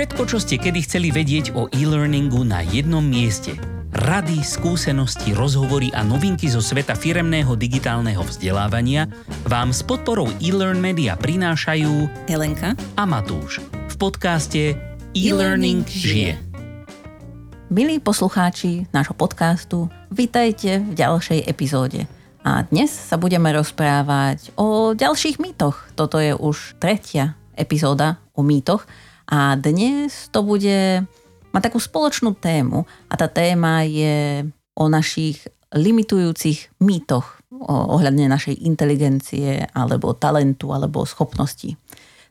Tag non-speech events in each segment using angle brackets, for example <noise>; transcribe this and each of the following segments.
Všetko, čo ste kedy chceli vedieť o e-learningu na jednom mieste. Rady, skúsenosti, rozhovory a novinky zo sveta firemného digitálneho vzdelávania vám s podporou e-learn media prinášajú Helenka a Matúš v podcaste E-Learning žije. Milí poslucháči nášho podcastu, vitajte v ďalšej epizóde. A dnes sa budeme rozprávať o ďalších mýtoch. Toto je už tretia epizóda o mýtoch a dnes to bude má takú spoločnú tému a tá téma je o našich limitujúcich mýtoch ohľadne našej inteligencie alebo talentu alebo schopností.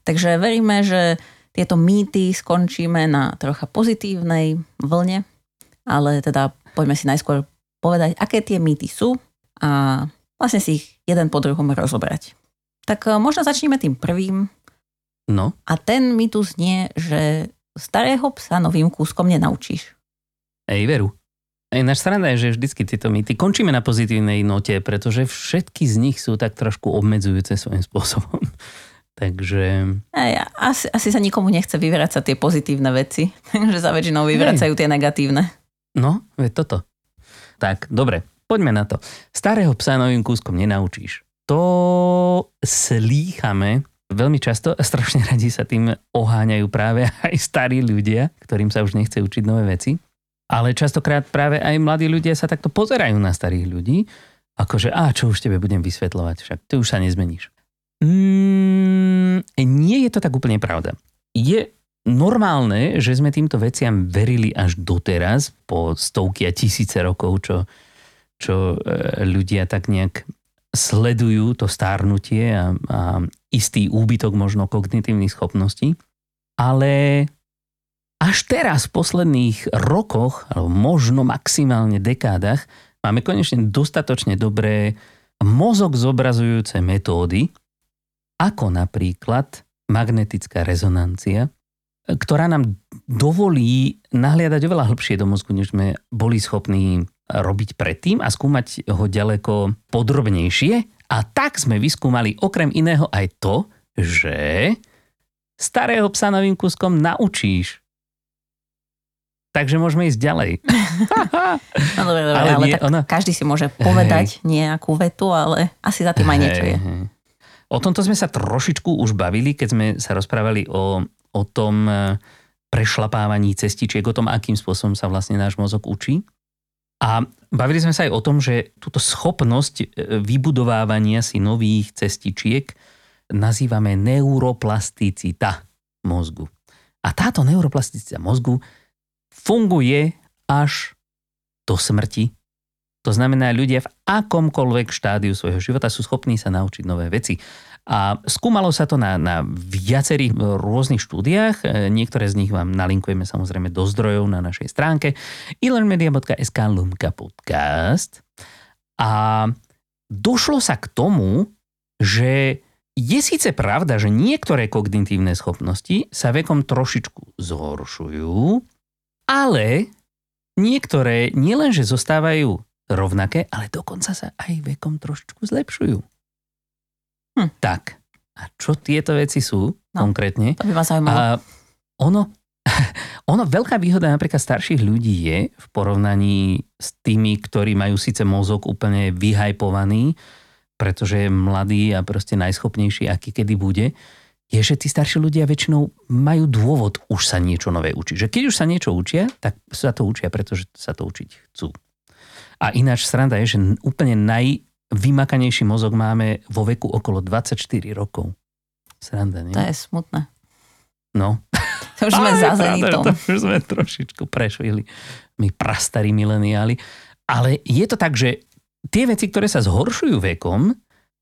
Takže veríme, že tieto mýty skončíme na trocha pozitívnej vlne, ale teda poďme si najskôr povedať, aké tie mýty sú a vlastne si ich jeden po druhom rozobrať. Tak eh, možno začneme tým prvým, No, a ten mi tu znie, že starého psa novým kúskom nenaučíš. ej veru. Ej, náš sranda je, že vždycky tieto mýty končíme na pozitívnej note, pretože všetky z nich sú tak trošku obmedzujúce svojím spôsobom. <laughs> Takže Ej, asi, asi sa nikomu nechce vyvracať tie pozitívne veci, <laughs> takže za väčšinou vyvracajú tie negatívne. No, veď toto. Tak, dobre, poďme na to. Starého psa novým kúskom nenaučíš. To slýchame veľmi často a strašne radi sa tým oháňajú práve <laughs> aj starí ľudia, ktorým sa už nechce učiť nové veci. Ale častokrát práve aj mladí ľudia sa takto pozerajú na starých ľudí, akože, a čo už tebe budem vysvetľovať, však ty už sa nezmeníš. Mm, nie je to tak úplne pravda. Je normálne, že sme týmto veciam verili až doteraz, po stovky a tisíce rokov, čo, čo e, ľudia tak nejak sledujú to stárnutie a, a istý úbytok možno kognitívnych schopností. Ale až teraz v posledných rokoch, alebo možno maximálne dekádach, máme konečne dostatočne dobré mozog zobrazujúce metódy, ako napríklad magnetická rezonancia, ktorá nám dovolí nahliadať oveľa hlbšie do mozgu, než sme boli schopní robiť predtým a skúmať ho ďaleko podrobnejšie. A tak sme vyskúmali okrem iného aj to, že starého psa novým kúskom naučíš. Takže môžeme ísť ďalej. <laughs> <laughs> No dobre, dobre, Ale ale, nie, tak ona- každý si môže povedať nejakú vetu, ale asi za tým aj niečo je. Hej, hej. O tomto sme sa trošičku už bavili, keď sme sa rozprávali o, o tom e, prešlapávaní cestičiek, o tom, akým spôsobom sa vlastne náš mozog učí. A bavili sme sa aj o tom, že túto schopnosť e, vybudovávania si nových cestičiek nazývame neuroplasticita mozgu. A táto neuroplasticita mozgu funguje až do smrti. To znamená, ľudia v akomkoľvek štádiu svojho života sú schopní sa naučiť nové veci. A skúmalo sa to na, na viacerých rôznych štúdiách. E, Niektoré z nich vám nalinkujeme samozrejme do zdrojov na našej stránke ilearnmedia.sk lumka podcast. A došlo sa k tomu, že je síce pravda, že niektoré kognitívne schopnosti sa vekom trošičku zhoršujú, ale niektoré nielenže zostávajú rovnaké, ale dokonca sa aj vekom trošičku zlepšujú. Hm. Tak, a čo tieto veci sú No. konkrétne? To by ma zaujímalo. A ono, <laughs> ono, veľká výhoda napríklad starších ľudí je v porovnaní s tými, ktorí majú síce mozog úplne vyhajpovaný, pretože je mladý a proste najschopnejší, aký kedy bude, je, že tí starší ľudia väčšinou majú dôvod už sa niečo nové učiť. Že keď už sa niečo učia, tak sa to učia, pretože sa to učiť chcú. A ináč sranda je, že úplne najvymakanejší mozog máme vo veku okolo 24 rokov. Sranda, nie? To je smutné. No, To už sme za zenitom. To už sme trošičku prešvili. My prastarí mileniáli. Ale je to tak, že tie veci, ktoré sa zhoršujú vekom,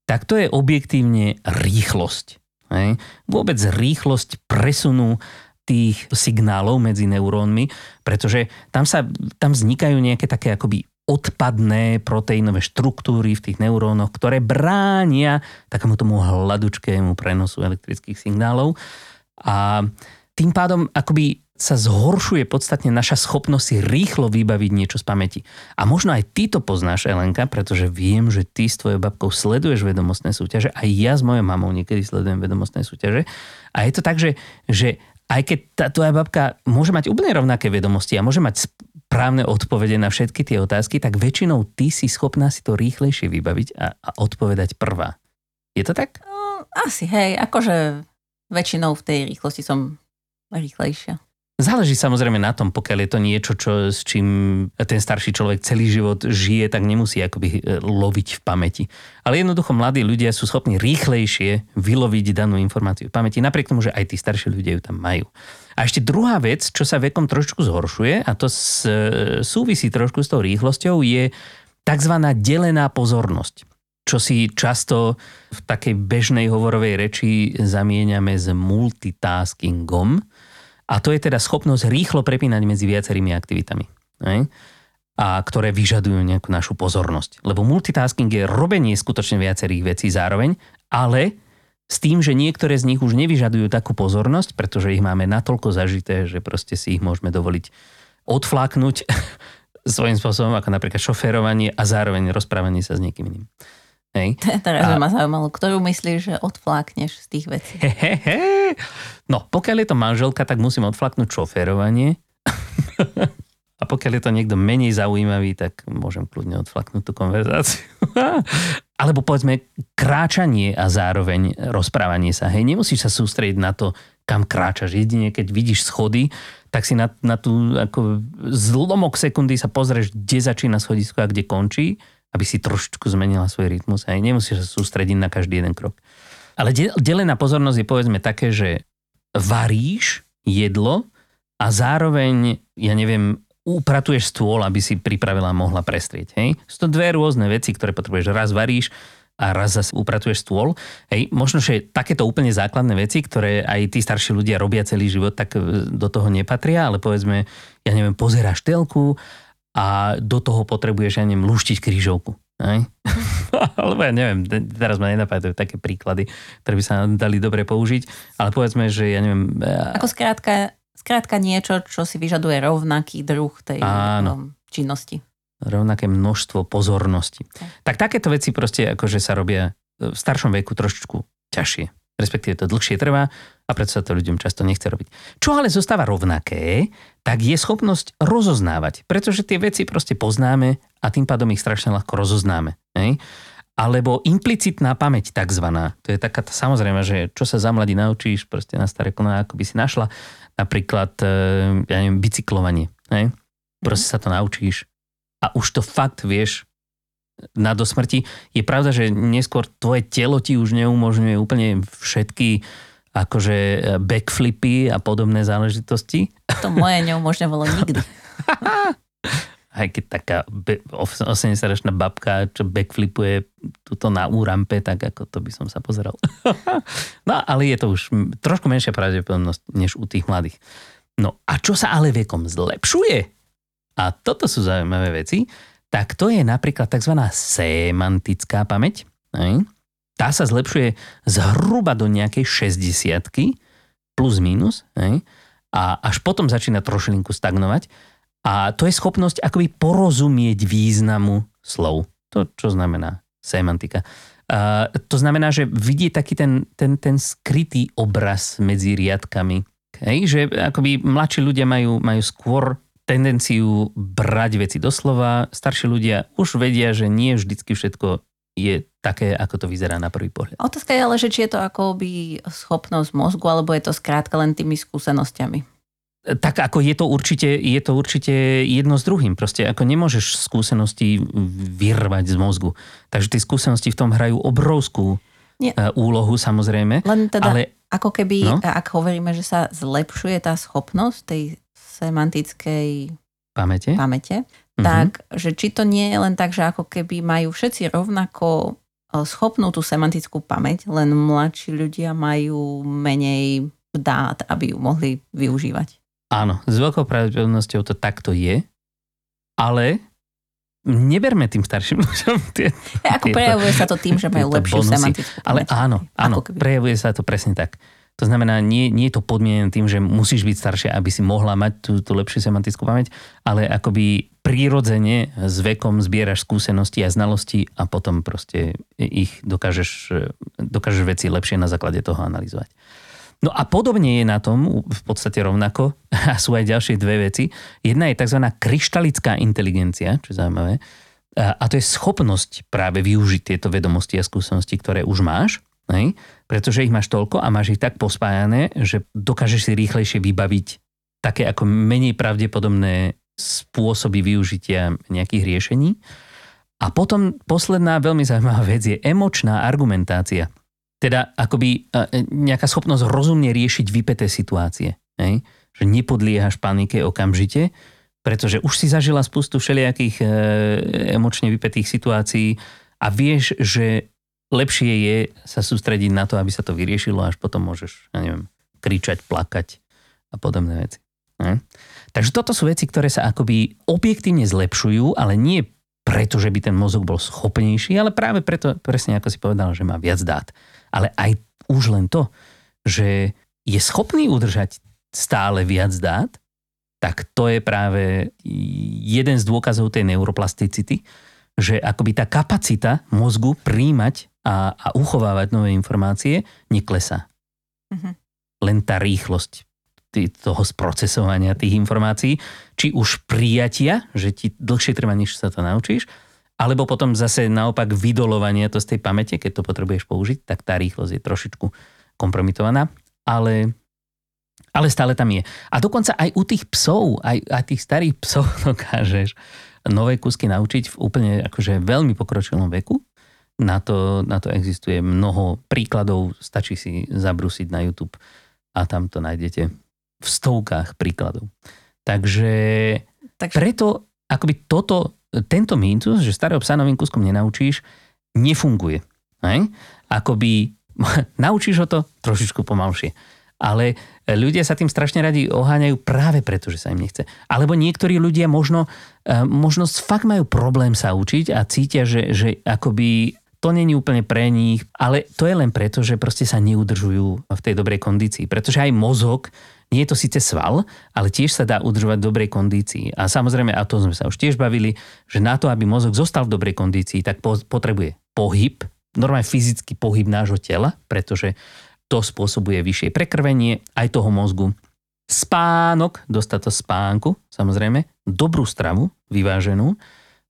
tak to je objektívne rýchlosť. Hej? Vôbec rýchlosť presunu tých signálov medzi neurónmi, pretože tam, sa, tam vznikajú nejaké také akoby odpadné proteínové štruktúry v tých neurónoch, ktoré bránia takému tomu hladučkému prenosu elektrických signálov. A tým pádom akoby sa zhoršuje podstatne naša schopnosť si rýchlo vybaviť niečo z pamäti. A možno aj ty to poznáš, Elenka, pretože viem, že ty s tvojou babkou sleduješ vedomostné súťaže. Aj ja s mojou mamou niekedy sledujem vedomostné súťaže. A je to tak, že, že aj keď tá tvoja babka môže mať úplne rovnaké vedomosti a môže mať správne odpovede na všetky tie otázky, tak väčšinou ty si schopná si to rýchlejšie vybaviť a, a odpovedať prvá. Je to tak? No, asi, hej, akože väčšinou v tej rýchlosti som rýchlejšia. Záleží samozrejme na tom, pokiaľ je to niečo, čo, s čím ten starší človek celý život žije, tak nemusí akoby e, loviť v pamäti. Ale jednoducho mladí ľudia sú schopní rýchlejšie vyloviť danú informáciu v pamäti, napriek tomu, že aj tí starší ľudia ju tam majú. A ešte druhá vec, čo sa vekom trošku zhoršuje, a to s, e, súvisí trošku s tou rýchlosťou, je tzv. delená pozornosť čo si často v takej bežnej hovorovej reči zamieňame s multitaskingom. A to je teda schopnosť rýchlo prepínať medzi viacerými aktivitami. Ne? a ktoré vyžadujú nejakú našu pozornosť. Lebo multitasking je robenie skutočne viacerých vecí zároveň, ale s tým, že niektoré z nich už nevyžadujú takú pozornosť, pretože ich máme natoľko zažité, že proste si ich môžeme dovoliť odfláknuť <laughs> svojím spôsobom, ako napríklad šoférovanie a zároveň rozprávanie sa s niekým iným. Hej. Teraz a... ma zaujímalo, ktorú myslíš, že odflákneš z tých vecí? No, pokiaľ je to manželka, tak musím odflaknúť šoférovanie. <laughs> a pokiaľ je to niekto menej zaujímavý, tak môžem kľudne odflaknúť tú konverzáciu. <laughs> Alebo povedzme kráčanie a zároveň rozprávanie sa. Hej, nemusíš sa sústrediť na to, kam kráčaš. Jedine, keď vidíš schody, tak si na, na tú ako zlomok sekundy sa pozrieš, kde začína schodisko a kde končí aby si trošičku zmenila svoj rytmus. Aj nemusíš sa sústrediť na každý jeden krok. Ale delená pozornosť je povedzme také, že varíš jedlo a zároveň, ja neviem, upratuješ stôl, aby si pripravila a mohla prestrieť. Hej? Sú to dve rôzne veci, ktoré potrebuješ. Raz varíš a raz zase upratuješ stôl. Hej, možno, že takéto úplne základné veci, ktoré aj tí starší ľudia robia celý život, tak e, do toho nepatria, ale povedzme, ja neviem, pozeráš telku a do toho potrebuješ, ja neviem, luštiť krížovku. Aj? <laughs> Alebo ja neviem, teraz ma nenapadajú také príklady, ktoré by sa dali dobre použiť, ale povedzme, že ja neviem... Ako skrátka, skrátka niečo, čo si vyžaduje rovnaký druh tej áno. Um, činnosti. Rovnaké množstvo pozornosti. Tak. tak takéto veci proste akože sa robia v staršom veku trošičku ťažšie respektíve to dlhšie trvá a preto sa to ľuďom často nechce robiť. Čo ale zostáva rovnaké, tak je schopnosť rozoznávať, pretože tie veci proste poznáme a tým pádom ich strašne ľahko rozoznáme. Hej? Alebo implicitná pamäť takzvaná. To je taká, samozrejme, že čo sa za mladí naučíš, proste na staré koná, ako by si našla napríklad, e, ja neviem, bicyklovanie. Hej? Proste sa to naučíš a už to fakt vieš na do smrti. Je pravda, že neskôr tvoje telo ti už neumožňuje úplne všetky akože e, backflipy a podobné záležitosti. To moje neumožňovalo nikdy. <laughs> Aj keď taká 80-ročná babka, čo backflipuje tuto na úrampe, tak ako to by som sa pozeral. <laughs> no ale je to už trošku menšia pravdepodobnosť než u tých mladých. No a čo sa ale vekom zlepšuje? A toto sú zaujímavé veci tak to je napríklad tzv. semantická pamäť. Tá sa zlepšuje zhruba do nejakej 60 plus minus a až potom začína trošilinku stagnovať. A to je schopnosť akoby porozumieť významu slov. To, čo znamená semantika. A to znamená, že vidie taký ten, ten, ten skrytý obraz medzi riadkami. Hej? Že akoby mladší ľudia majú, majú skôr tendenciu brať veci doslova. Starší ľudia už vedia, že nie vždycky všetko je také, ako to vyzerá na prvý pohľad. Otázka je ale, že či je to akoby schopnosť mozgu, alebo je to skrátka len tými skúsenosťami. Tak ako je to určite, je to určite jedno s druhým. Proste ako nemôžeš skúsenosti vyrvať z mozgu. Takže tie skúsenosti v tom hrajú obrovskú Nie. E, úlohu samozrejme. Len teda ale, ako keby, no? ak hovoríme, že sa zlepšuje tá schopnosť tej semantickej pamäte, pamäte uh-huh. tak že či to nie je len tak, že ako keby majú všetci rovnako e, schopnú tú semantickú pamäť, len mladší ľudia majú menej dát, aby ju mohli využívať. Áno, s veľkou pravdepodobnosťou to takto je, ale neberme tým starším <laughs> ľuďom tie, Ako tieto, prejavuje sa to tým, že majú lepšiu bonusy. semantickú. Ale áno, áno, prejavuje sa to presne tak. To znamená, nie, nie je to podmienené tým, že musíš byť staršia, aby si mohla mať tú, tú lepšiu semantickú pamäť, ale akoby prirodzene s vekom zbieraš skúsenosti a znalosti a potom proste ich dokážeš, dokážeš veci lepšie na základe toho analyzovať. No a podobne je na tom v podstate rovnako <laughs> a sú aj ďalšie dve veci. Jedna je tzv. kryštalická inteligencia, čo je zaujímavé. A to je schopnosť práve využiť tieto vedomosti a skúsenosti, ktoré už máš, hej? pretože ich máš toľko a máš ich tak pospájané, že dokážeš si rýchlejšie vybaviť také ako menej pravdepodobné spôsoby využitia nejakých riešení. A potom posledná veľmi zaujímavá vec je emočná argumentácia. Teda akoby e, nejaká schopnosť rozumne riešiť vypeté situácie. Hej? Že nepodliehaš panike okamžite, pretože už si zažila spustu všelijakých e, emočne vypetých situácií a vieš, že lepšie je sa sústrediť na to, aby sa to vyriešilo, až potom môžeš, ja neviem, kričať, plakať a podobné veci. Hm? Takže toto sú veci, ktoré sa akoby objektívne zlepšujú, ale nie preto, že by ten mozog bol schopnejší, ale práve preto, presne ako si povedal, že má viac dát. Ale aj už len to, že je schopný udržať stále viac dát, tak to je práve jeden z dôkazov tej neuroplasticity, že akoby tá kapacita mozgu príjmať a, a uchovávať nové informácie neklesá. Mm-hmm. Len tá rýchlosť toho sprocesovania tých informácií, či už prijatia, že ti dlhšie trvá, než sa to naučíš, alebo potom zase naopak vydolovanie to z tej pamäte, keď to potrebuješ použiť, tak tá rýchlosť je trošičku kompromitovaná, ale, ale stále tam je. A dokonca aj u tých psov, aj, aj tých starých psov <laughs> dokážeš nové kúsky naučiť v úplne akože veľmi pokročilom veku. Na to, na to existuje mnoho príkladov, stačí si zabrusiť na YouTube a tam to nájdete v stovkách príkladov. Takže, Takže... preto akoby toto, tento mýtus, že starého psa novým kúskom nenaučíš, nefunguje. Hej? Akoby <laughs> naučíš ho to trošičku pomalšie. Ale ľudia sa tým strašne radi oháňajú práve preto, že sa im nechce. Alebo niektorí ľudia možno, e, možno fakt majú problém sa učiť a cítia, že, že akoby to není úplne pre nich, ale to je len preto, že proste sa neudržujú v tej dobrej kondícii. Pretože aj mozog nie je to síce sval, ale tiež sa dá udržovať v dobrej kondícii. A samozrejme, a to sme sa už tiež bavili, že na to, aby mozog zostal v dobrej kondícii, tak potrebuje pohyb, normálne fyzický pohyb nášho tela, pretože to spôsobuje vyššie prekrvenie aj toho mozgu. Spánok, dostať to spánku, samozrejme, dobrú stravu, vyváženú,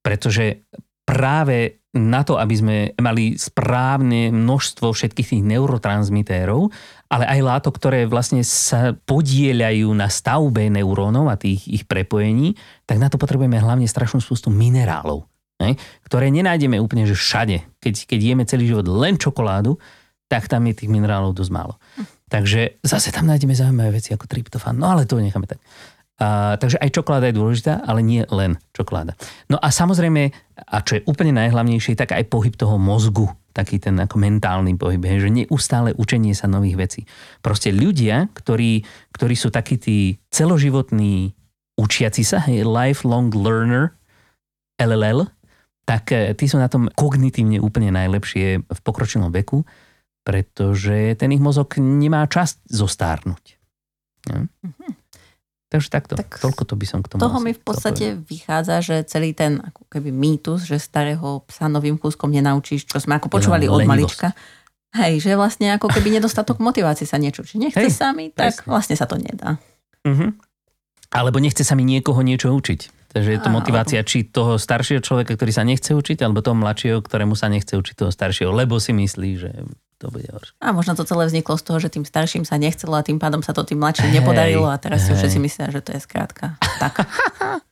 pretože práve na to, aby sme mali správne množstvo všetkých tých neurotransmitérov, ale aj látok, ktoré vlastne sa podieľajú na stavbe neurónov a tých ich prepojení, tak na to potrebujeme hlavne strašnú spustu minerálov, ne? ktoré nenájdeme úplne že všade. Keď, keď jeme celý život len čokoládu, tak tam je tých minerálov dosť málo. Takže zase tam nájdeme zaujímavé veci ako tryptofán, no ale to necháme tak. A, takže aj čokoláda je dôležitá, ale nie len čokoláda. No a samozrejme, a čo je úplne najhlavnejšie, tak aj pohyb toho mozgu, taký ten ako mentálny pohyb, hej, že neustále učenie sa nových vecí. Proste ľudia, ktorí, ktorí sú takí tí celoživotní učiaci sa, hej, lifelong learner, LLL, tak e, tí sú na tom kognitívne úplne najlepšie v pokročilom veku, pretože ten ich mozog nemá čas zostárnuť. Ja? Mm-hmm. Takže takto, tak toľko to by som k tomu toho mi v podstate povedal. vychádza, že celý ten ako keby mýtus, že starého psa novým kúskom nenaučíš, čo sme ako počúvali od malička. Hej, že vlastne ako keby nedostatok motivácie sa niečo či nechce Hej, sa mi, tak presne. vlastne sa to nedá. Uh-huh. Alebo nechce sa mi niekoho niečo učiť. Takže je to motivácia či toho staršieho človeka, ktorý sa nechce učiť, alebo toho mladšieho, ktorému sa nechce učiť toho staršieho, lebo si myslí, že to bude horšie. A možno to celé vzniklo z toho, že tým starším sa nechcelo a tým pádom sa to tým mladším hey, nepodarilo a teraz si všetci myslia, že to je skrátka tak.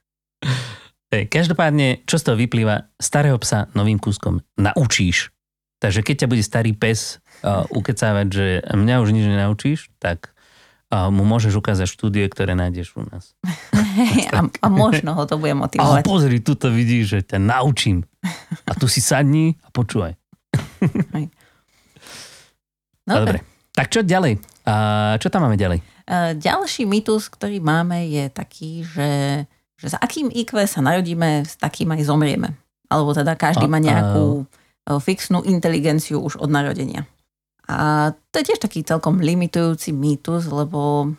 <laughs> hey, každopádne, čo z toho vyplýva, starého psa novým kúskom naučíš. Takže keď ťa bude starý pes uh, ukecávať, že mňa už nič nenaučíš, tak uh, mu môžeš ukázať štúdie, ktoré nájdeš u nás. <laughs> A, a možno ho to bude motivovať. Ale pozri, tu to vidíš, že ťa naučím. A tu si sadni a počúvaj. No, <laughs> Dobre. Tak čo ďalej? A čo tam máme ďalej? Ďalší mýtus, ktorý máme, je taký, že, že za akým IQ sa narodíme, s takým aj zomrieme. Alebo teda každý má nejakú fixnú inteligenciu už od narodenia. A to je tiež taký celkom limitujúci mýtus, lebo...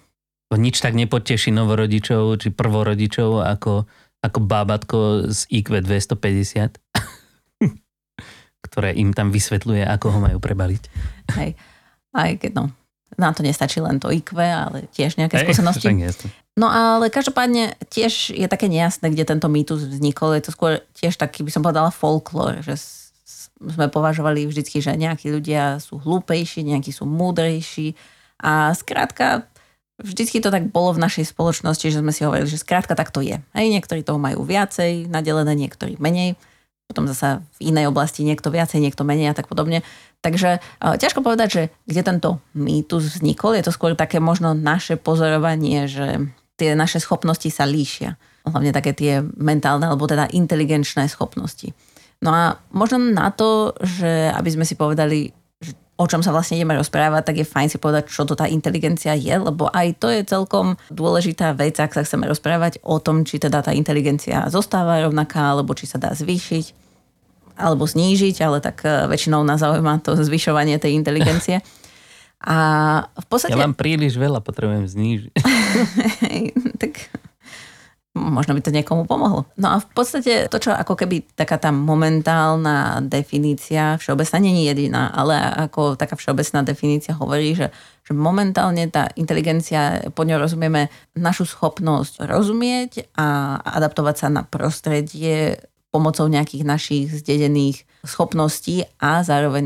Nič tak nepoteší novorodičov či prvorodičov ako, ako bábatko z IQ 250, <laughs> ktoré im tam vysvetľuje, ako ho majú prebaliť. Hej aj keď no, Na to nestačí len to IQ, ale tiež nejaké <laughs> skúsenosti. No ale každopádne tiež je také nejasné, kde tento mýtus vznikol. Je to skôr tiež taký, by som povedala, folklór, že sme považovali vždycky, že nejakí ľudia sú hlúpejší, nejakí sú múdrejší a skrátka vždycky to tak bolo v našej spoločnosti, že sme si hovorili, že skrátka tak to je. Hej, niektorí toho majú viacej nadelené, niektorí menej. Potom zasa v inej oblasti niekto viacej, niekto menej a tak podobne. Takže uh, ťažko povedať, že kde tento mýtus vznikol. Je to skôr také možno naše pozorovanie, že tie naše schopnosti sa líšia. Hlavne také tie mentálne alebo teda inteligenčné schopnosti. No a možno na to, že aby sme si povedali, o čom sa vlastne ideme rozprávať, tak je fajn si povedať, čo to tá inteligencia je, lebo aj to je celkom dôležitá vec, ak sa chceme rozprávať o tom, či teda tá inteligencia zostáva rovnaká, alebo či sa dá zvýšiť alebo znížiť, ale tak eh, väčšinou nás zaujíma to zvyšovanie tej inteligencie. <laughs> A v podstate... Ja mám príliš veľa, potrebujem znížiť. <laughs> tak možno by to niekomu pomohlo. No a v podstate to, čo ako keby taká tá momentálna definícia, všeobecná nie je jediná, ale ako taká všeobecná definícia hovorí, že, že momentálne tá inteligencia, pod ňou rozumieme našu schopnosť rozumieť a adaptovať sa na prostredie pomocou nejakých našich zdedených schopností a zároveň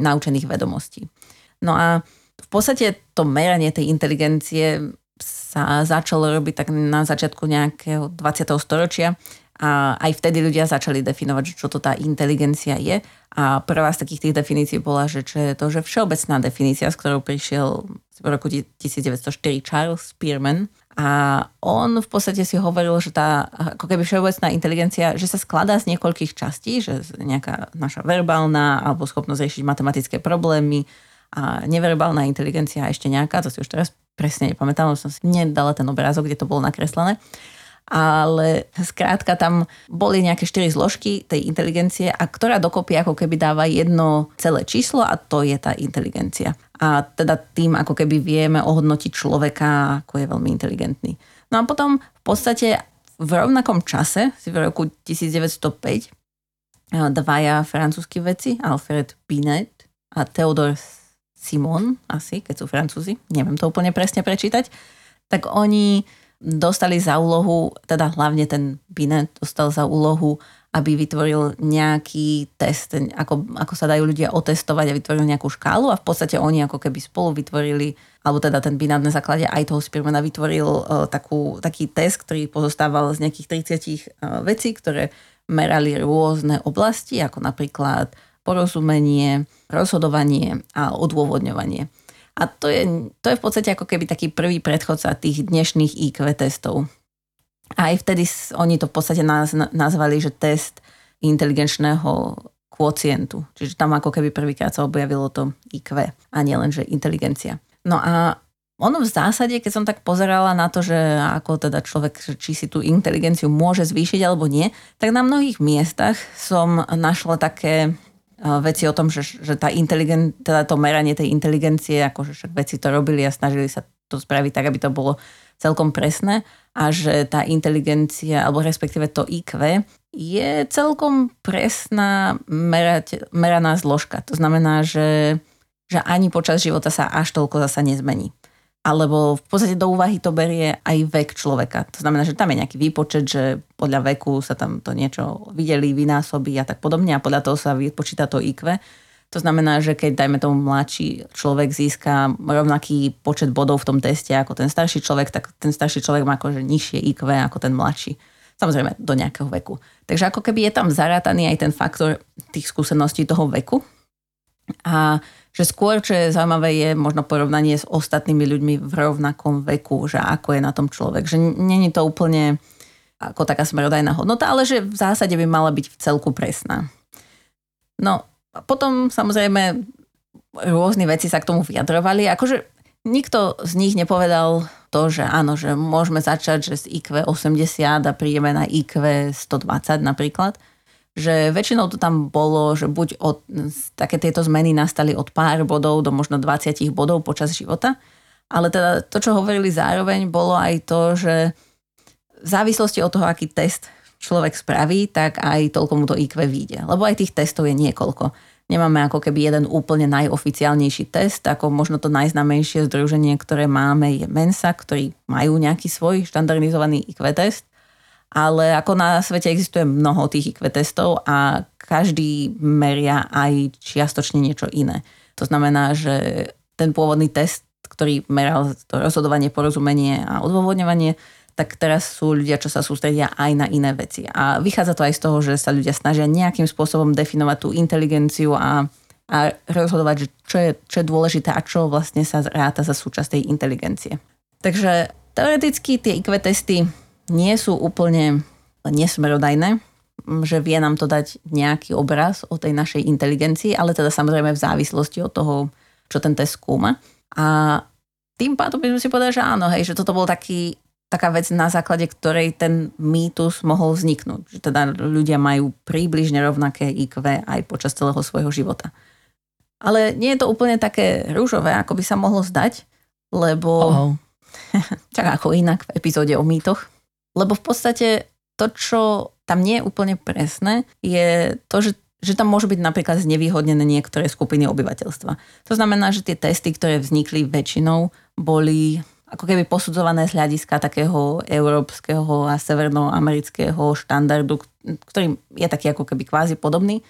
naučených vedomostí. No a v podstate to meranie tej inteligencie sa začalo robiť tak na začiatku nejakého 20. storočia a aj vtedy ľudia začali definovať, čo to tá inteligencia je. A prvá z takých tých definícií bola, že čo je to, že všeobecná definícia, s ktorou prišiel v roku 1904 Charles Spearman. A on v podstate si hovoril, že tá ako keby všeobecná inteligencia, že sa skladá z niekoľkých častí, že nejaká naša verbálna alebo schopnosť riešiť matematické problémy, a neverbálna inteligencia a ešte nejaká, to si už teraz presne nepamätám, som si nedala ten obrázok, kde to bolo nakreslené. Ale skrátka tam boli nejaké štyri zložky tej inteligencie a ktorá dokopy ako keby dáva jedno celé číslo a to je tá inteligencia. A teda tým ako keby vieme ohodnotiť človeka, ako je veľmi inteligentný. No a potom v podstate v rovnakom čase, v roku 1905, dvaja francúzskí veci, Alfred Binet a Theodor Simon, asi, keď sú francúzi, neviem to úplne presne prečítať, tak oni dostali za úlohu, teda hlavne ten Binet dostal za úlohu, aby vytvoril nejaký test, ako, ako sa dajú ľudia otestovať a vytvoril nejakú škálu a v podstate oni ako keby spolu vytvorili, alebo teda ten Binet na základe aj toho Spearmana vytvoril uh, takú, taký test, ktorý pozostával z nejakých 30 uh, vecí, ktoré merali rôzne oblasti, ako napríklad porozumenie, rozhodovanie a odôvodňovanie. A to je, to je v podstate ako keby taký prvý predchodca tých dnešných IQ testov. A aj vtedy oni to v podstate nazvali, že test inteligenčného kvocientu. Čiže tam ako keby prvýkrát sa objavilo to IQ a nielen, že inteligencia. No a ono v zásade, keď som tak pozerala na to, že ako teda človek, či si tú inteligenciu môže zvýšiť alebo nie, tak na mnohých miestach som našla také veci o tom, že, že tá inteligent, teda to meranie tej inteligencie, akože však veci to robili a snažili sa to spraviť tak, aby to bolo celkom presné a že tá inteligencia, alebo respektíve to IQ je celkom presná merať, meraná zložka. To znamená, že, že ani počas života sa až toľko zasa nezmení alebo v podstate do úvahy to berie aj vek človeka. To znamená, že tam je nejaký výpočet, že podľa veku sa tam to niečo videli, vynásobí a tak podobne a podľa toho sa vypočíta to IQ. To znamená, že keď, dajme tomu, mladší človek získa rovnaký počet bodov v tom teste ako ten starší človek, tak ten starší človek má akože nižšie IQ ako ten mladší. Samozrejme, do nejakého veku. Takže ako keby je tam zarátaný aj ten faktor tých skúseností toho veku. A že skôr, čo je zaujímavé, je možno porovnanie s ostatnými ľuďmi v rovnakom veku, že ako je na tom človek. Že není to úplne ako taká smerodajná hodnota, ale že v zásade by mala byť v celku presná. No, a potom samozrejme rôzne veci sa k tomu vyjadrovali. Akože nikto z nich nepovedal to, že áno, že môžeme začať, že z IQ 80 a príjeme na IQ 120 napríklad že väčšinou to tam bolo, že buď od, také tieto zmeny nastali od pár bodov do možno 20 bodov počas života, ale teda to, čo hovorili zároveň, bolo aj to, že v závislosti od toho, aký test človek spraví, tak aj toľko mu to IQ vyjde. Lebo aj tých testov je niekoľko. Nemáme ako keby jeden úplne najoficiálnejší test, ako možno to najznamejšie združenie, ktoré máme je Mensa, ktorí majú nejaký svoj štandardizovaný IQ test, ale ako na svete existuje mnoho tých IQ testov a každý meria aj čiastočne niečo iné. To znamená, že ten pôvodný test, ktorý meral to rozhodovanie, porozumenie a odôvodňovanie, tak teraz sú ľudia, čo sa sústredia aj na iné veci. A vychádza to aj z toho, že sa ľudia snažia nejakým spôsobom definovať tú inteligenciu a, a rozhodovať, že čo je, čo je dôležité a čo vlastne sa ráta za súčasť tej inteligencie. Takže teoreticky tie IQ testy nie sú úplne nesmerodajné, že vie nám to dať nejaký obraz o tej našej inteligencii, ale teda samozrejme v závislosti od toho, čo ten test skúma. A tým pádom by sme si povedali, že áno, hej, že toto bol taký taká vec, na základe ktorej ten mýtus mohol vzniknúť. Že teda ľudia majú približne rovnaké IQ aj počas celého svojho života. Ale nie je to úplne také rúžové, ako by sa mohlo zdať, lebo... Oh. čak <laughs> ako inak v epizóde o mýtoch. Lebo v podstate to, čo tam nie je úplne presné, je to, že že tam môžu byť napríklad znevýhodnené niektoré skupiny obyvateľstva. To znamená, že tie testy, ktoré vznikli väčšinou, boli ako keby posudzované z hľadiska takého európskeho a severnoamerického štandardu, ktorý je taký ako keby kvázi podobný.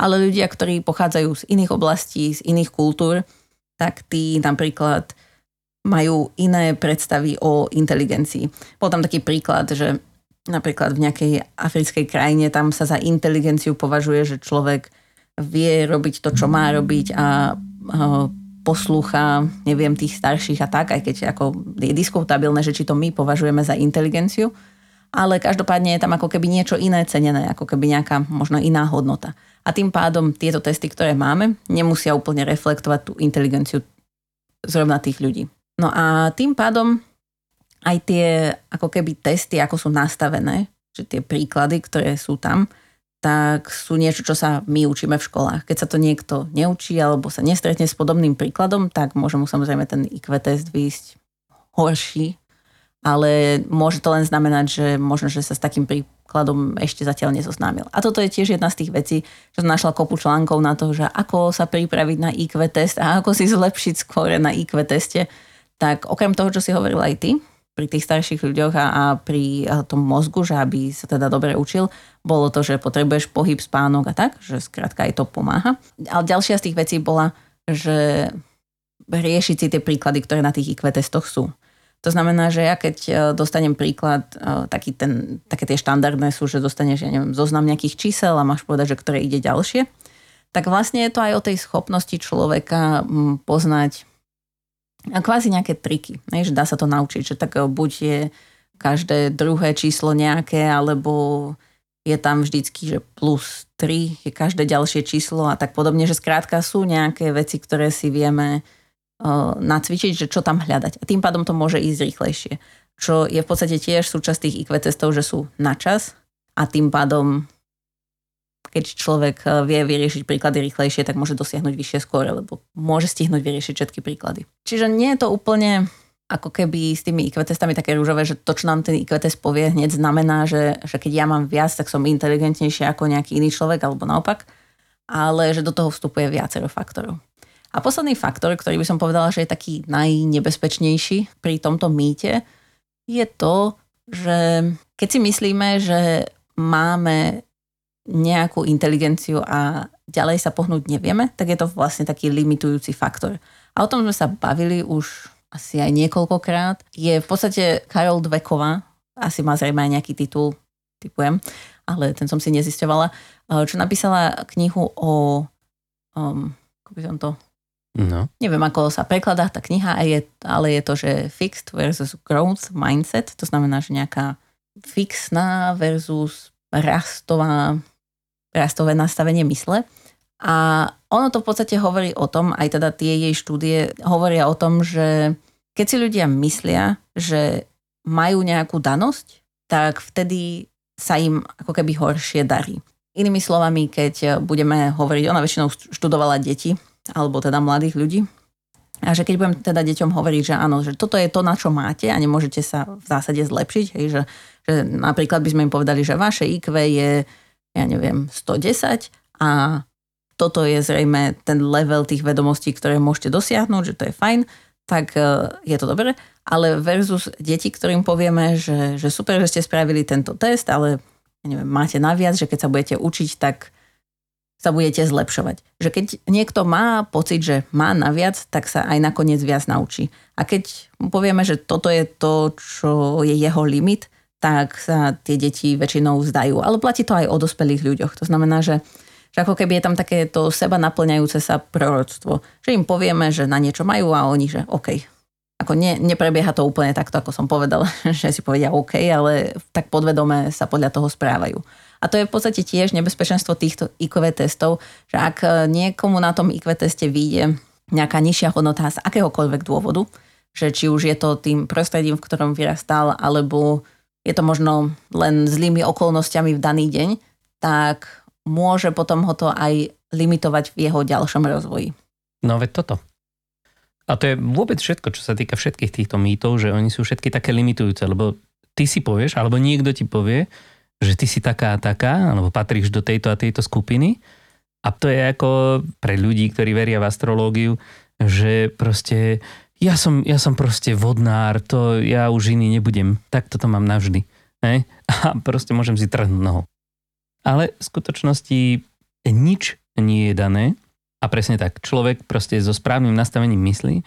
Ale ľudia, ktorí pochádzajú z iných oblastí, z iných kultúr, tak tí napríklad majú iné predstavy o inteligencii. Bol tam taký príklad, že napríklad v nejakej africkej krajine tam sa za inteligenciu považuje, že človek vie robiť to, čo má robiť a poslúcha, neviem, tých starších a tak, aj keď ako je diskutabilné, že či to my považujeme za inteligenciu, ale každopádne je tam ako keby niečo iné cenené, ako keby nejaká možno iná hodnota. A tým pádom tieto testy, ktoré máme, nemusia úplne reflektovať tú inteligenciu zrovna tých ľudí. No a tým pádom aj tie ako keby testy, ako sú nastavené, že tie príklady, ktoré sú tam, tak sú niečo, čo sa my učíme v školách. Keď sa to niekto neučí alebo sa nestretne s podobným príkladom, tak môže mu samozrejme ten IQ test výjsť horší, ale môže to len znamenať, že možno, že sa s takým príkladom ešte zatiaľ nezoznámil. A toto je tiež jedna z tých vecí, že som našla kopu článkov na to, že ako sa pripraviť na IQ test a ako si zlepšiť skôr na IQ teste. Tak okrem toho, čo si hovoril aj ty, pri tých starších ľuďoch a, a pri a tom mozgu, že aby sa teda dobre učil, bolo to, že potrebuješ pohyb, spánok a tak, že skrátka aj to pomáha. Ale ďalšia z tých vecí bola, že riešiť si tie príklady, ktoré na tých IQ testoch sú. To znamená, že ja keď e, dostanem príklad, e, taký ten, také tie štandardné sú, že dostaneš, ja neviem, zoznam nejakých čísel a máš povedať, že ktoré ide ďalšie, tak vlastne je to aj o tej schopnosti človeka poznať kvázi nejaké triky, ne, že dá sa to naučiť, že tak eh, buď je každé druhé číslo nejaké, alebo je tam vždycky, že plus 3 je každé ďalšie číslo a tak podobne, že skrátka sú nejaké veci, ktoré si vieme uh, nacvičiť, že čo tam hľadať. A tým pádom to môže ísť rýchlejšie. Čo je v podstate tiež súčasť tých IQ testov, že sú na čas a tým pádom keď človek eh, vie vyriešiť príklady rýchlejšie, tak môže dosiahnuť vyššie skóre, lebo môže stihnúť vyriešiť všetky príklady. Čiže nie je to úplne ako keby s tými IQ testami také rúžové, že to, čo nám ten IQ test povie, hneď znamená, že, že keď ja mám viac, tak som inteligentnejší ako nejaký iný človek, alebo naopak. Ale že do toho vstupuje viacero faktorov. A posledný faktor, ktorý by som povedala, že je taký najnebezpečnejší pri tomto mýte, je to, že keď si myslíme, že máme nejakú inteligenciu a ďalej sa pohnúť nevieme, tak je to vlastne taký limitujúci faktor. A o tom sme sa bavili už asi aj niekoľkokrát. Je v podstate Karol Dveková, asi má zrejme aj nejaký titul, typujem, ale ten som si nezisťovala, eh, čo napísala knihu o, um, ako by som to No. Neviem, ako sa prekladá tá kniha, ale je to, že fixed versus growth mindset, to znamená, že nejaká fixná versus rastová rastové nastavenie mysle. A ono to v podstate hovorí o tom, aj teda tie jej štúdie hovoria o tom, že keď si ľudia myslia, že majú nejakú danosť, tak vtedy sa im ako keby horšie darí. Inými slovami, keď budeme hovoriť, ona väčšinou študovala deti, alebo teda mladých ľudí, a že keď budem teda deťom hovoriť, že áno, že toto je to, na čo máte a nemôžete sa v zásade zlepšiť, hej, že, že napríklad by sme im povedali, že vaše IQ je ja neviem, 110 a toto je zrejme ten level tých vedomostí, ktoré môžete dosiahnuť, že to je fajn, tak e, je to dobré. Ale versus deti, ktorým povieme, že, že super, že ste spravili tento test, ale neviem, máte naviac, že keď sa budete učiť, tak sa budete zlepšovať. Že keď niekto má pocit, že má naviac, tak sa aj nakoniec viac naučí. A keď mu povieme, že toto je to, čo je jeho limit, tak sa tie deti väčšinou vzdajú. Ale platí to aj o dospelých ľuďoch. To znamená, že, že ako keby je tam takéto seba naplňajúce sa proroctvo. Že im povieme, že na niečo majú a oni, že OK. Ako ne, neprebieha to úplne takto, ako som povedala, <laughs> že si povedia OK, ale tak podvedome sa podľa toho správajú. A to je v podstate tiež nebezpečenstvo týchto IQ testov, že ak niekomu na tom IQ teste vyjde nejaká nižšia hodnota z akéhokoľvek dôvodu, že či už je to tým prostredím, v ktorom vyrastal, alebo je to možno len zlými okolnostiami v daný deň, tak môže potom ho to aj limitovať v jeho ďalšom rozvoji. No veď toto. A to je vôbec všetko, čo sa týka všetkých týchto mýtov, že oni sú všetky také limitujúce, lebo ty si povieš, alebo niekto ti povie, že ty si taká a taká, alebo patríš do tejto a tejto skupiny. A to je ako pre ľudí, ktorí veria v astrológiu, že proste ja som, ja som proste vodnár, to ja už iný nebudem, tak toto mám navždy. Hej? <laughs> A proste môžem si trhnúť nohou. Ale v skutočnosti nič nie je dané a presne tak, človek proste so správnym nastavením mysli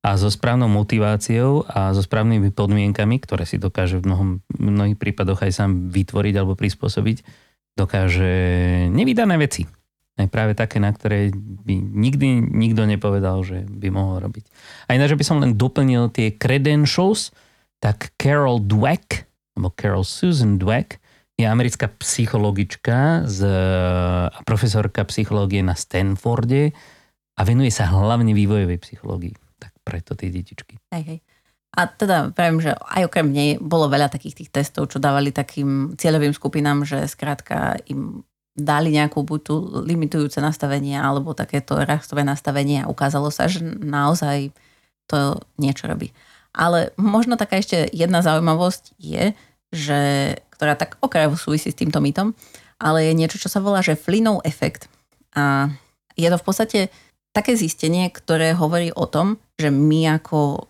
a so správnou motiváciou a so správnymi podmienkami, ktoré si dokáže v mnohom, mnohých prípadoch aj sám vytvoriť alebo prispôsobiť, dokáže nevydané veci aj práve také, na ktoré by nikdy nikto nepovedal, že by mohol robiť. A ináč, by som len doplnil tie credentials, tak Carol Dweck, alebo Carol Susan Dweck, je americká psychologička z, a profesorka psychológie na Stanforde a venuje sa hlavne vývojovej psychológii. Tak preto tie detičky. Hej, hej. A teda viem, že aj okrem nej bolo veľa takých tých testov, čo dávali takým cieľovým skupinám, že skrátka im dali nejakú buď tú limitujúce nastavenie alebo takéto rastové nastavenie a ukázalo sa, že naozaj to niečo robí. Ale možno taká ešte jedna zaujímavosť je, že, ktorá tak okrajovo súvisí s týmto mytom, ale je niečo, čo sa volá, že Flynnov efekt. A je to v podstate také zistenie, ktoré hovorí o tom, že my ako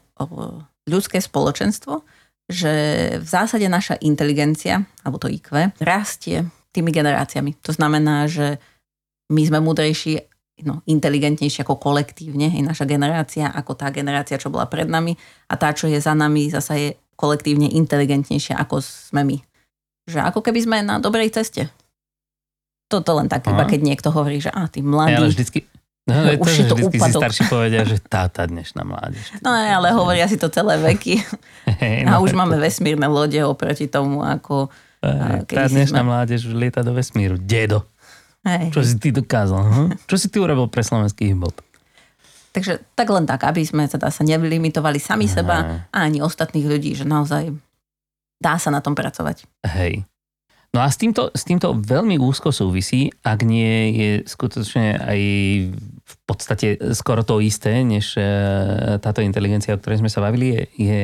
ľudské spoločenstvo, že v zásade naša inteligencia, alebo to IQ, rastie tými generáciami. To znamená, že my sme múdrejší, no, inteligentnejší ako kolektívne, je naša generácia, ako tá generácia, čo bola pred nami a tá, čo je za nami, zasa je kolektívne inteligentnejšia, ako sme my. Že ako keby sme na dobrej ceste. Toto len tak, iba keď niekto hovorí, že a ty mladý. Ja, ale vždycky, No, no, už to, to vždycky úpadok. si starší povedia, že tá, tá dnešná mládež. No ale hovoria si to celé veky. Hey, no, a už máme vesmírne lode oproti tomu, ako Hej, tá dnešná sme... mládež lieta do vesmíru. Dedo. Hej. Čo si ty dokázal? Hm? Čo si ty urobil pre slovenský hip Takže tak len tak, aby sme teda sa nevylimitovali sami Hej. seba a ani ostatných ľudí, že naozaj dá sa na tom pracovať. Hej. No a s týmto, s týmto veľmi úzko súvisí, ak nie je skutočne aj v podstate skoro to isté, než e, táto inteligencia, o ktorej sme sa bavili, je, je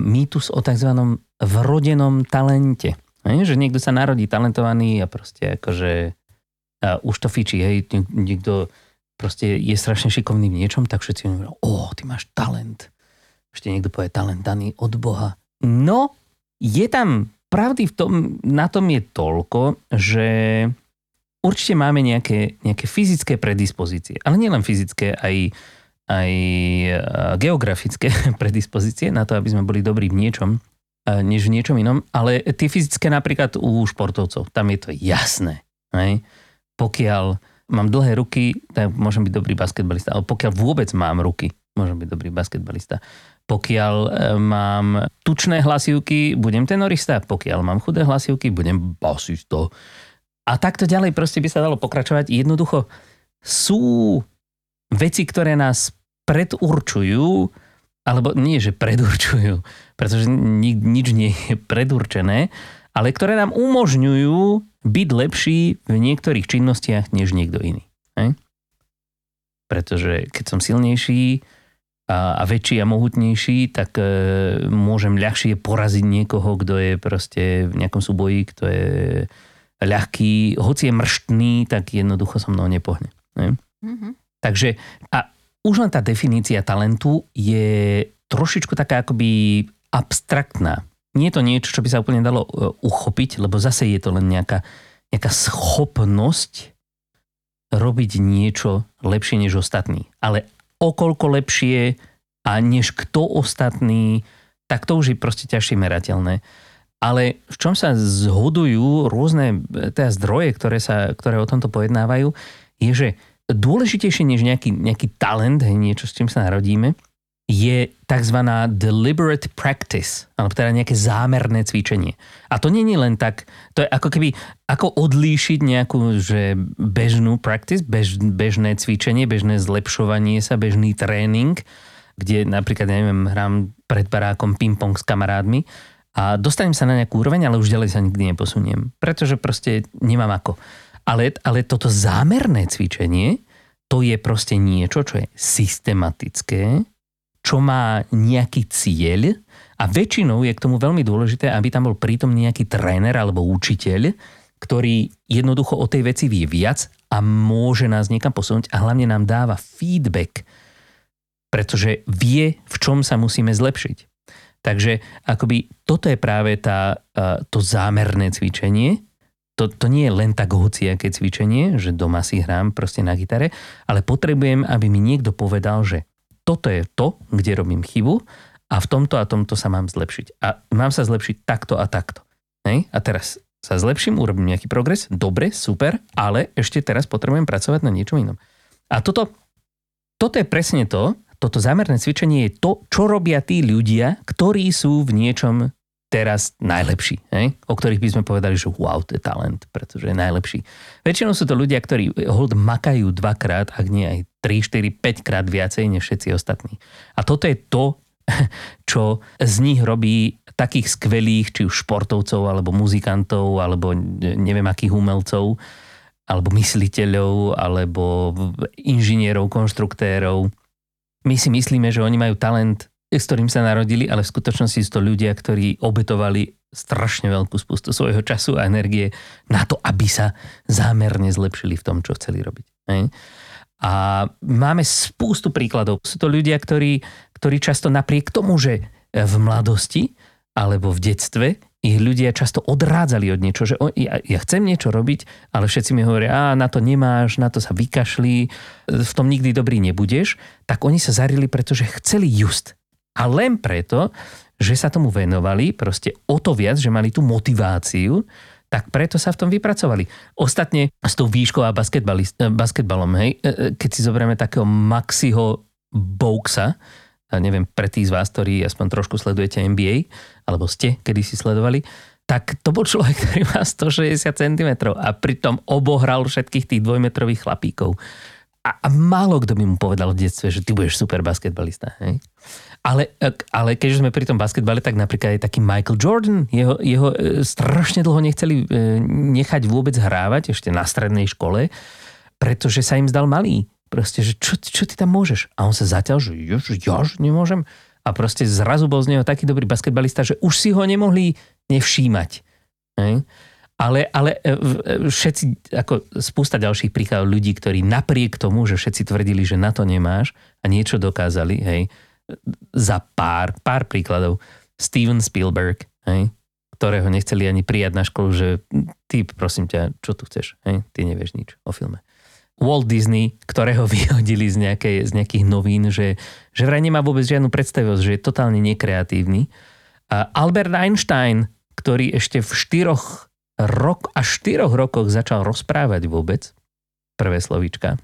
mýtus o tzv. vrodenom talente. Že niekto sa narodí talentovaný a proste akože a už to fičí, hej, niekto proste je strašne šikovný v niečom, tak všetci hovoria, o, ty máš talent. Ešte niekto povie talent daný od Boha. No, je tam pravdy v tom, na tom je toľko, že určite máme nejaké, nejaké fyzické predispozície, ale nielen fyzické, aj, aj geografické <laughs> predispozície na to, aby sme boli dobrí v niečom, než v niečom inom, ale tie fyzické napríklad u športovcov, tam je to jasné. Hej? Pokiaľ mám dlhé ruky, tak môžem byť dobrý basketbalista, ale pokiaľ vôbec mám ruky, môžem byť dobrý basketbalista. Pokiaľ e, mám tučné hlasivky, budem tenorista. Pokiaľ mám chudé hlasivky, budem basista. A takto ďalej proste by sa dalo pokračovať. Jednoducho sú veci, ktoré nás predurčujú, alebo nie, že predurčujú, pretože ni, nič nie je predurčené, ale ktoré nám umožňujú byť lepší v niektorých činnostiach než niekto iný. Hej? Pretože keď som silnejší a, a väčší a mohutnejší, tak e, môžem ľahšie poraziť niekoho, kto je proste v nejakom súboji, kto je ľahký, hoci je mrštný, tak jednoducho so mnou nepohne. Ne? Mhm. Takže a už len tá definícia talentu je trošičku taká akoby abstraktná. Nie je to niečo, čo by sa úplne dalo e, uchopiť, lebo zase je to len nejaká, nejaká schopnosť robiť niečo lepšie než ostatní. Ale okolko lepšie a než kto ostatný, tak to už je proste ťažšie merateľné. Ale v čom sa zhodujú rôzne e, teda zdroje, ktoré, sa, ktoré o tomto pojednávajú, je, že dôležitejšie než nejaký, nejaký talent, niečo, s čím sa narodíme, je tzv. deliberate practice, alebo teda nejaké zámerné cvičenie. A to nie je len tak, to je ako keby, ako odlíšiť nejakú že bežnú practice, bež, bežné cvičenie, bežné zlepšovanie sa, bežný tréning, kde napríklad, ja neviem, hrám pred barákom ping-pong s kamarádmi a dostanem sa na nejakú úroveň, ale už ďalej sa nikdy neposuniem, pretože proste nemám ako. Ale, ale toto zámerné cvičenie, to je proste niečo, čo je systematické, čo má nejaký cieľ a väčšinou je k tomu veľmi dôležité, aby tam bol prítomný nejaký tréner alebo učiteľ, ktorý jednoducho o tej veci vie viac a môže nás niekam posunúť a hlavne nám dáva feedback, pretože vie, v čom sa musíme zlepšiť. Takže akoby toto je práve tá, to zámerné cvičenie, to, to nie je len tak hociaké cvičenie, že doma si hrám proste na gitare, ale potrebujem, aby mi niekto povedal, že toto je to, kde robím chybu a v tomto a tomto sa mám zlepšiť. A mám sa zlepšiť takto a takto. Hej? A teraz sa zlepším, urobím nejaký progres, dobre, super, ale ešte teraz potrebujem pracovať na niečom inom. A toto, toto je presne to, toto zámerné cvičenie je to, čo robia tí ľudia, ktorí sú v niečom teraz najlepší, hej? o ktorých by sme povedali, že wow, to je talent, pretože je najlepší. Väčšinou sú to ľudia, ktorí hold makajú dvakrát, ak nie aj 3, 4, 5 krát viacej než všetci ostatní. A toto je to, <laughs> čo z nich robí takých skvelých, či už športovcov, alebo muzikantov, alebo neviem akých umelcov, alebo mysliteľov, alebo inžinierov, konštruktérov. My si myslíme, že oni majú talent s ktorým sa narodili, ale v skutočnosti sú to ľudia, ktorí obetovali strašne veľkú spustu svojho času a energie na to, aby sa zámerne zlepšili v tom, čo chceli robiť. A máme spústu príkladov. Sú to ľudia, ktorí, ktorí často napriek tomu, že v mladosti alebo v detstve ich ľudia často odrádzali od niečo, že ja, ja chcem niečo robiť, ale všetci mi hovoria, a na to nemáš, na to sa vykašli, v tom nikdy dobrý nebudeš, tak oni sa zarili, pretože chceli just a len preto, že sa tomu venovali, proste o to viac, že mali tú motiváciu, tak preto sa v tom vypracovali. Ostatne s tou výškou a eh, basketbalom, hej, eh, eh, keď si zoberieme takého Maxiho Bouksa, neviem, pre tých z vás, ktorí aspoň trošku sledujete NBA, alebo ste kedy si sledovali, tak to bol človek, <laughs> ktorý má 160 cm a pritom obohral všetkých tých dvojmetrových chlapíkov. A, a málo kto by mu povedal v detstve, že ty budeš super basketbalista. Hej? Ale, ale keďže sme pri tom basketbale, tak napríklad aj taký Michael Jordan, jeho, jeho e, strašne dlho nechceli e, nechať vôbec hrávať ešte na strednej škole, pretože sa im zdal malý. Proste, že čo, čo ty tam môžeš? A on sa zatiaľ, že ja, ja nemôžem. A proste zrazu bol z neho taký dobrý basketbalista, že už si ho nemohli nevšímať. Ale, ale e, všetci, ako spústa ďalších príkladov ľudí, ktorí napriek tomu, že všetci tvrdili, že na to nemáš a niečo dokázali, hej, za pár, pár príkladov. Steven Spielberg, hej, ktorého nechceli ani prijať na školu, že ty, prosím ťa, čo tu chceš? Hej? Ty nevieš nič o filme. Walt Disney, ktorého <laughs> vyhodili z, nejakej, z nejakých novín, že, že vraj nemá vôbec žiadnu predstavivosť, že je totálne nekreatívny. A Albert Einstein, ktorý ešte v štyroch rok, až štyroch rokoch začal rozprávať vôbec, prvé slovíčka,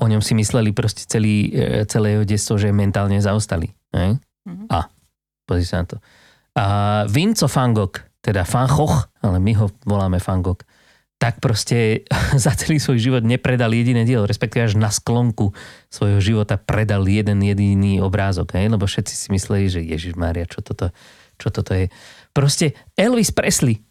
o ňom si mysleli proste celý, e, celé jeho detstvo, že je mentálne zaostali. Ne? Mm-hmm. A, pozri sa na to. A Vinco van Gogh, teda Van Gogh, ale my ho voláme Van Gogh, tak proste <laughs> za celý svoj život nepredal jediné dielo, respektíve až na sklonku svojho života predal jeden jediný obrázok, hej? lebo všetci si mysleli, že Ježiš Mária, čo toto, čo toto je. Proste Elvis Presley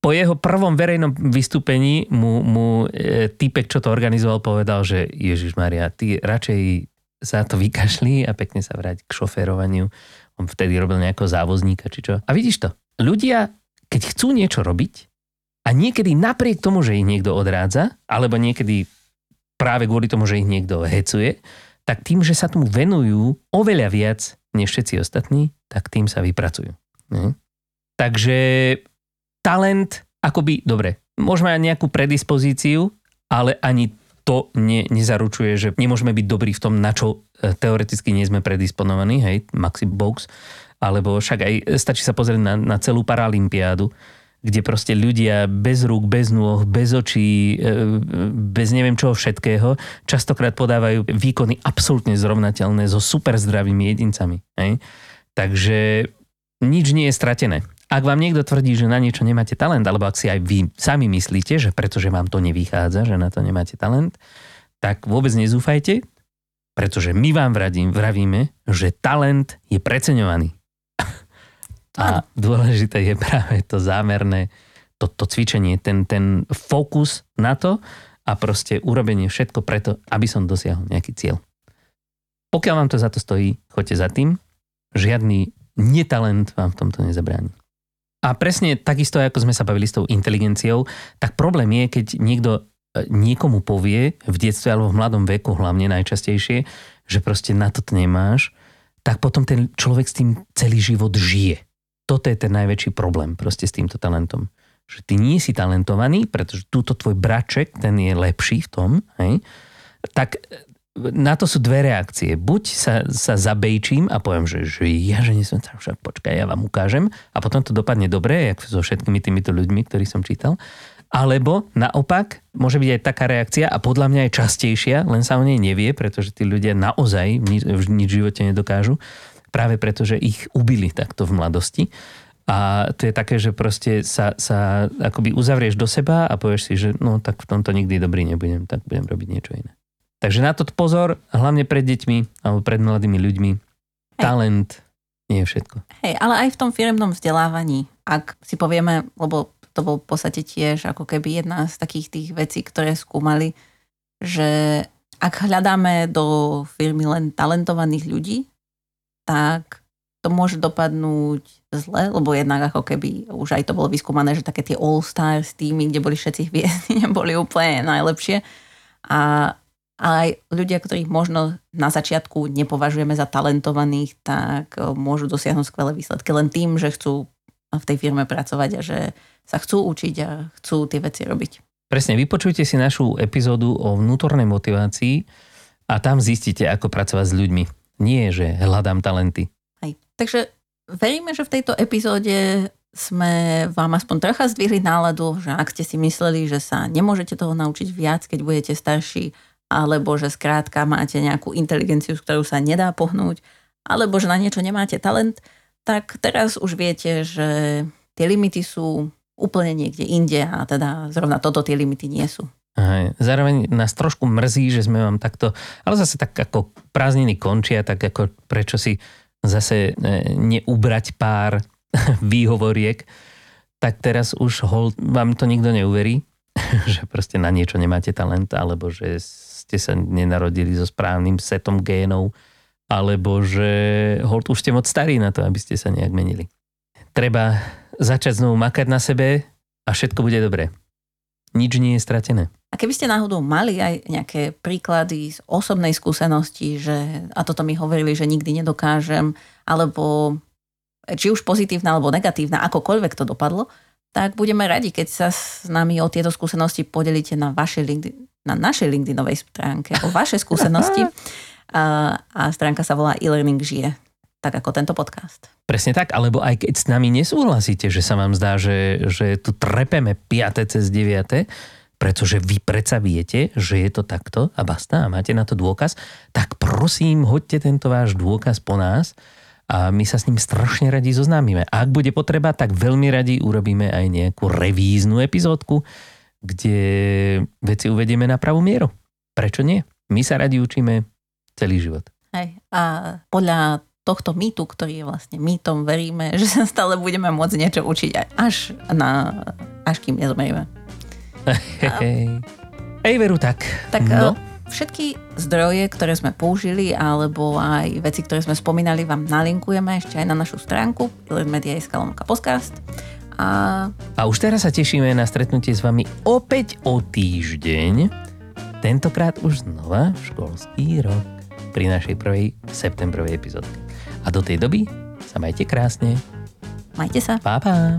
po jeho prvom verejnom vystúpení mu, mu e, typek, čo to organizoval, povedal, že Ježiš Maria, ty radšej sa to vykašli a pekne sa vráť k šoférovaniu. On vtedy robil nejakého závozníka, či čo. A vidíš to, ľudia, keď chcú niečo robiť a niekedy napriek tomu, že ich niekto odrádza, alebo niekedy práve kvôli tomu, že ich niekto hecuje, tak tým, že sa tomu venujú oveľa viac než všetci ostatní, tak tým sa vypracujú. Hm? Takže talent, akoby, dobre, môžeme mať nejakú predispozíciu, ale ani to ne, nezaručuje, že nemôžeme byť dobrí v tom, na čo e, teoreticky nie sme predisponovaní, hej, Maxi Box, alebo však aj stačí sa pozrieť na, na celú paralympiádu, kde proste ľudia bez rúk, bez nôh, bez očí, e, bez neviem čoho všetkého, častokrát podávajú výkony absolútne zrovnateľné so super zdravými jedincami. Hej? Takže nič nie je stratené. Ak vám niekto tvrdí, že na niečo nemáte talent, alebo ak si aj vy sami myslíte, že pretože vám to nevychádza, že na to nemáte talent, tak vôbec nezúfajte, pretože my vám vradím, vravíme, že talent je preceňovaný. A dôležité je práve to zámerné, to, to cvičenie, ten, ten fokus na to a proste urobenie všetko preto, aby som dosiahol nejaký cieľ. Pokiaľ vám to za to stojí, choďte za tým. Žiadny netalent vám v tomto nezabráni. A presne takisto, ako sme sa bavili s tou inteligenciou, tak problém je, keď niekto e, niekomu povie v detstve alebo v mladom veku hlavne najčastejšie, že proste na to nemáš, tak potom ten človek s tým celý život žije toto je ten najväčší problém proste s týmto talentom. Že ty nie si talentovaný, pretože túto tvoj braček, ten je lepší v tom, hej, tak na to sú dve reakcie. Buď sa, sa zabejčím a poviem, že, že ja, že nie som tam, však počkaj, ja vám ukážem a potom to dopadne dobre, jak so všetkými týmito ľuďmi, ktorých som čítal. Alebo naopak, môže byť aj taká reakcia a podľa mňa je častejšia, len sa o nej nevie, pretože tí ľudia naozaj nič, nič v živote nedokážu práve preto, že ich ubili takto v mladosti. A to je také, že proste sa, sa akoby uzavrieš do seba a povieš si, že no tak v tomto nikdy dobrý nebudem, tak budem robiť niečo iné. Takže na to pozor, hlavne pred deťmi alebo pred mladými ľuďmi. Hej. Talent nie je všetko. Hej, ale aj v tom firmnom vzdelávaní, ak si povieme, lebo to bol v podstate tiež ako keby jedna z takých tých vecí, ktoré skúmali, že ak hľadáme do firmy len talentovaných ľudí, tak to môže dopadnúť zle, lebo jednak ako keby už aj to bolo vyskúmané, že také tie all-stars týmy, kde boli všetci <laughs> hviezdy, neboli úplne najlepšie. A aj ľudia, ktorých možno na začiatku nepovažujeme za talentovaných, tak e, môžu dosiahnuť skvelé výsledky len tým, že chcú v tej firme pracovať a že sa chcú učiť a chcú tie veci robiť. Presne, vypočujte si našu epizódu o vnútornej motivácii a tam zistíte, ako pracovať s ľuďmi. Nie, že hľadám talenty. Hej. Takže veríme, že v tejto epizóde sme vám aspoň trocha zdvihli náladu, že ak ste si mysleli, že sa nemôžete toho naučiť viac, keď budete starší, alebo že skrátka máte nejakú inteligenciu, s ktorou sa nedá pohnúť, alebo že na niečo nemáte talent, tak teraz už viete, že tie limity sú úplne niekde inde a teda zrovna toto tie limity nie sú. Aj, zároveň nás trošku mrzí, že sme vám takto, ale zase tak ako prázdniny končia, tak ako prečo si zase e, neubrať pár <laughs> výhovoriek, tak teraz už hold, vám to nikto neuverí, <laughs> že proste na niečo nemáte talent, alebo že ste sa nenarodili so správnym setom génov, alebo že hold už ste moc starí na to, aby ste sa nejak menili. Treba začať znovu makať na sebe a všetko bude dobré nič nie je stratené. A keby ste náhodou mali aj nejaké príklady z osobnej skúsenosti, že a toto mi hovorili, že nikdy nedokážem, alebo či už pozitívna alebo negatívna, akokoľvek to dopadlo, tak budeme radi, keď sa s nami o tieto skúsenosti podelíte na, vašej LinkedIn, na našej LinkedInovej stránke, o vaše skúsenosti. <laughs> A, a stránka sa volá e-learning žije tak ako tento podcast. Presne tak, alebo aj keď s nami nesúhlasíte, že sa vám zdá, že, že tu trepeme 5. cez 9., pretože vy predsa viete, že je to takto a basta a máte na to dôkaz, tak prosím, hoďte tento váš dôkaz po nás a my sa s ním strašne radi zoznámime. A ak bude potreba, tak veľmi radi urobíme aj nejakú revíznu epizódku, kde veci uvedieme na pravú mieru. Prečo nie? My sa radi učíme celý život. Hej. A podľa tohto mýtu, ktorý je vlastne mýtom, veríme, <laughs> že sa stále budeme môcť niečo učiť až, na, až kým nezomerieme. Hej, <laughs> hej, veru tak. Tak no. Eh, všetky zdroje, ktoré sme použili, alebo aj veci, ktoré sme spomínali, vám nalinkujeme ešte aj na našu stránku media.sk podcast. A... a už teraz sa tešíme na stretnutie s vami opäť o týždeň Tentokrát už znova školský rok pri našej prvej septembrovej epizódke. A do tej doby sa majte krásne. Majte sa. Pa, pa.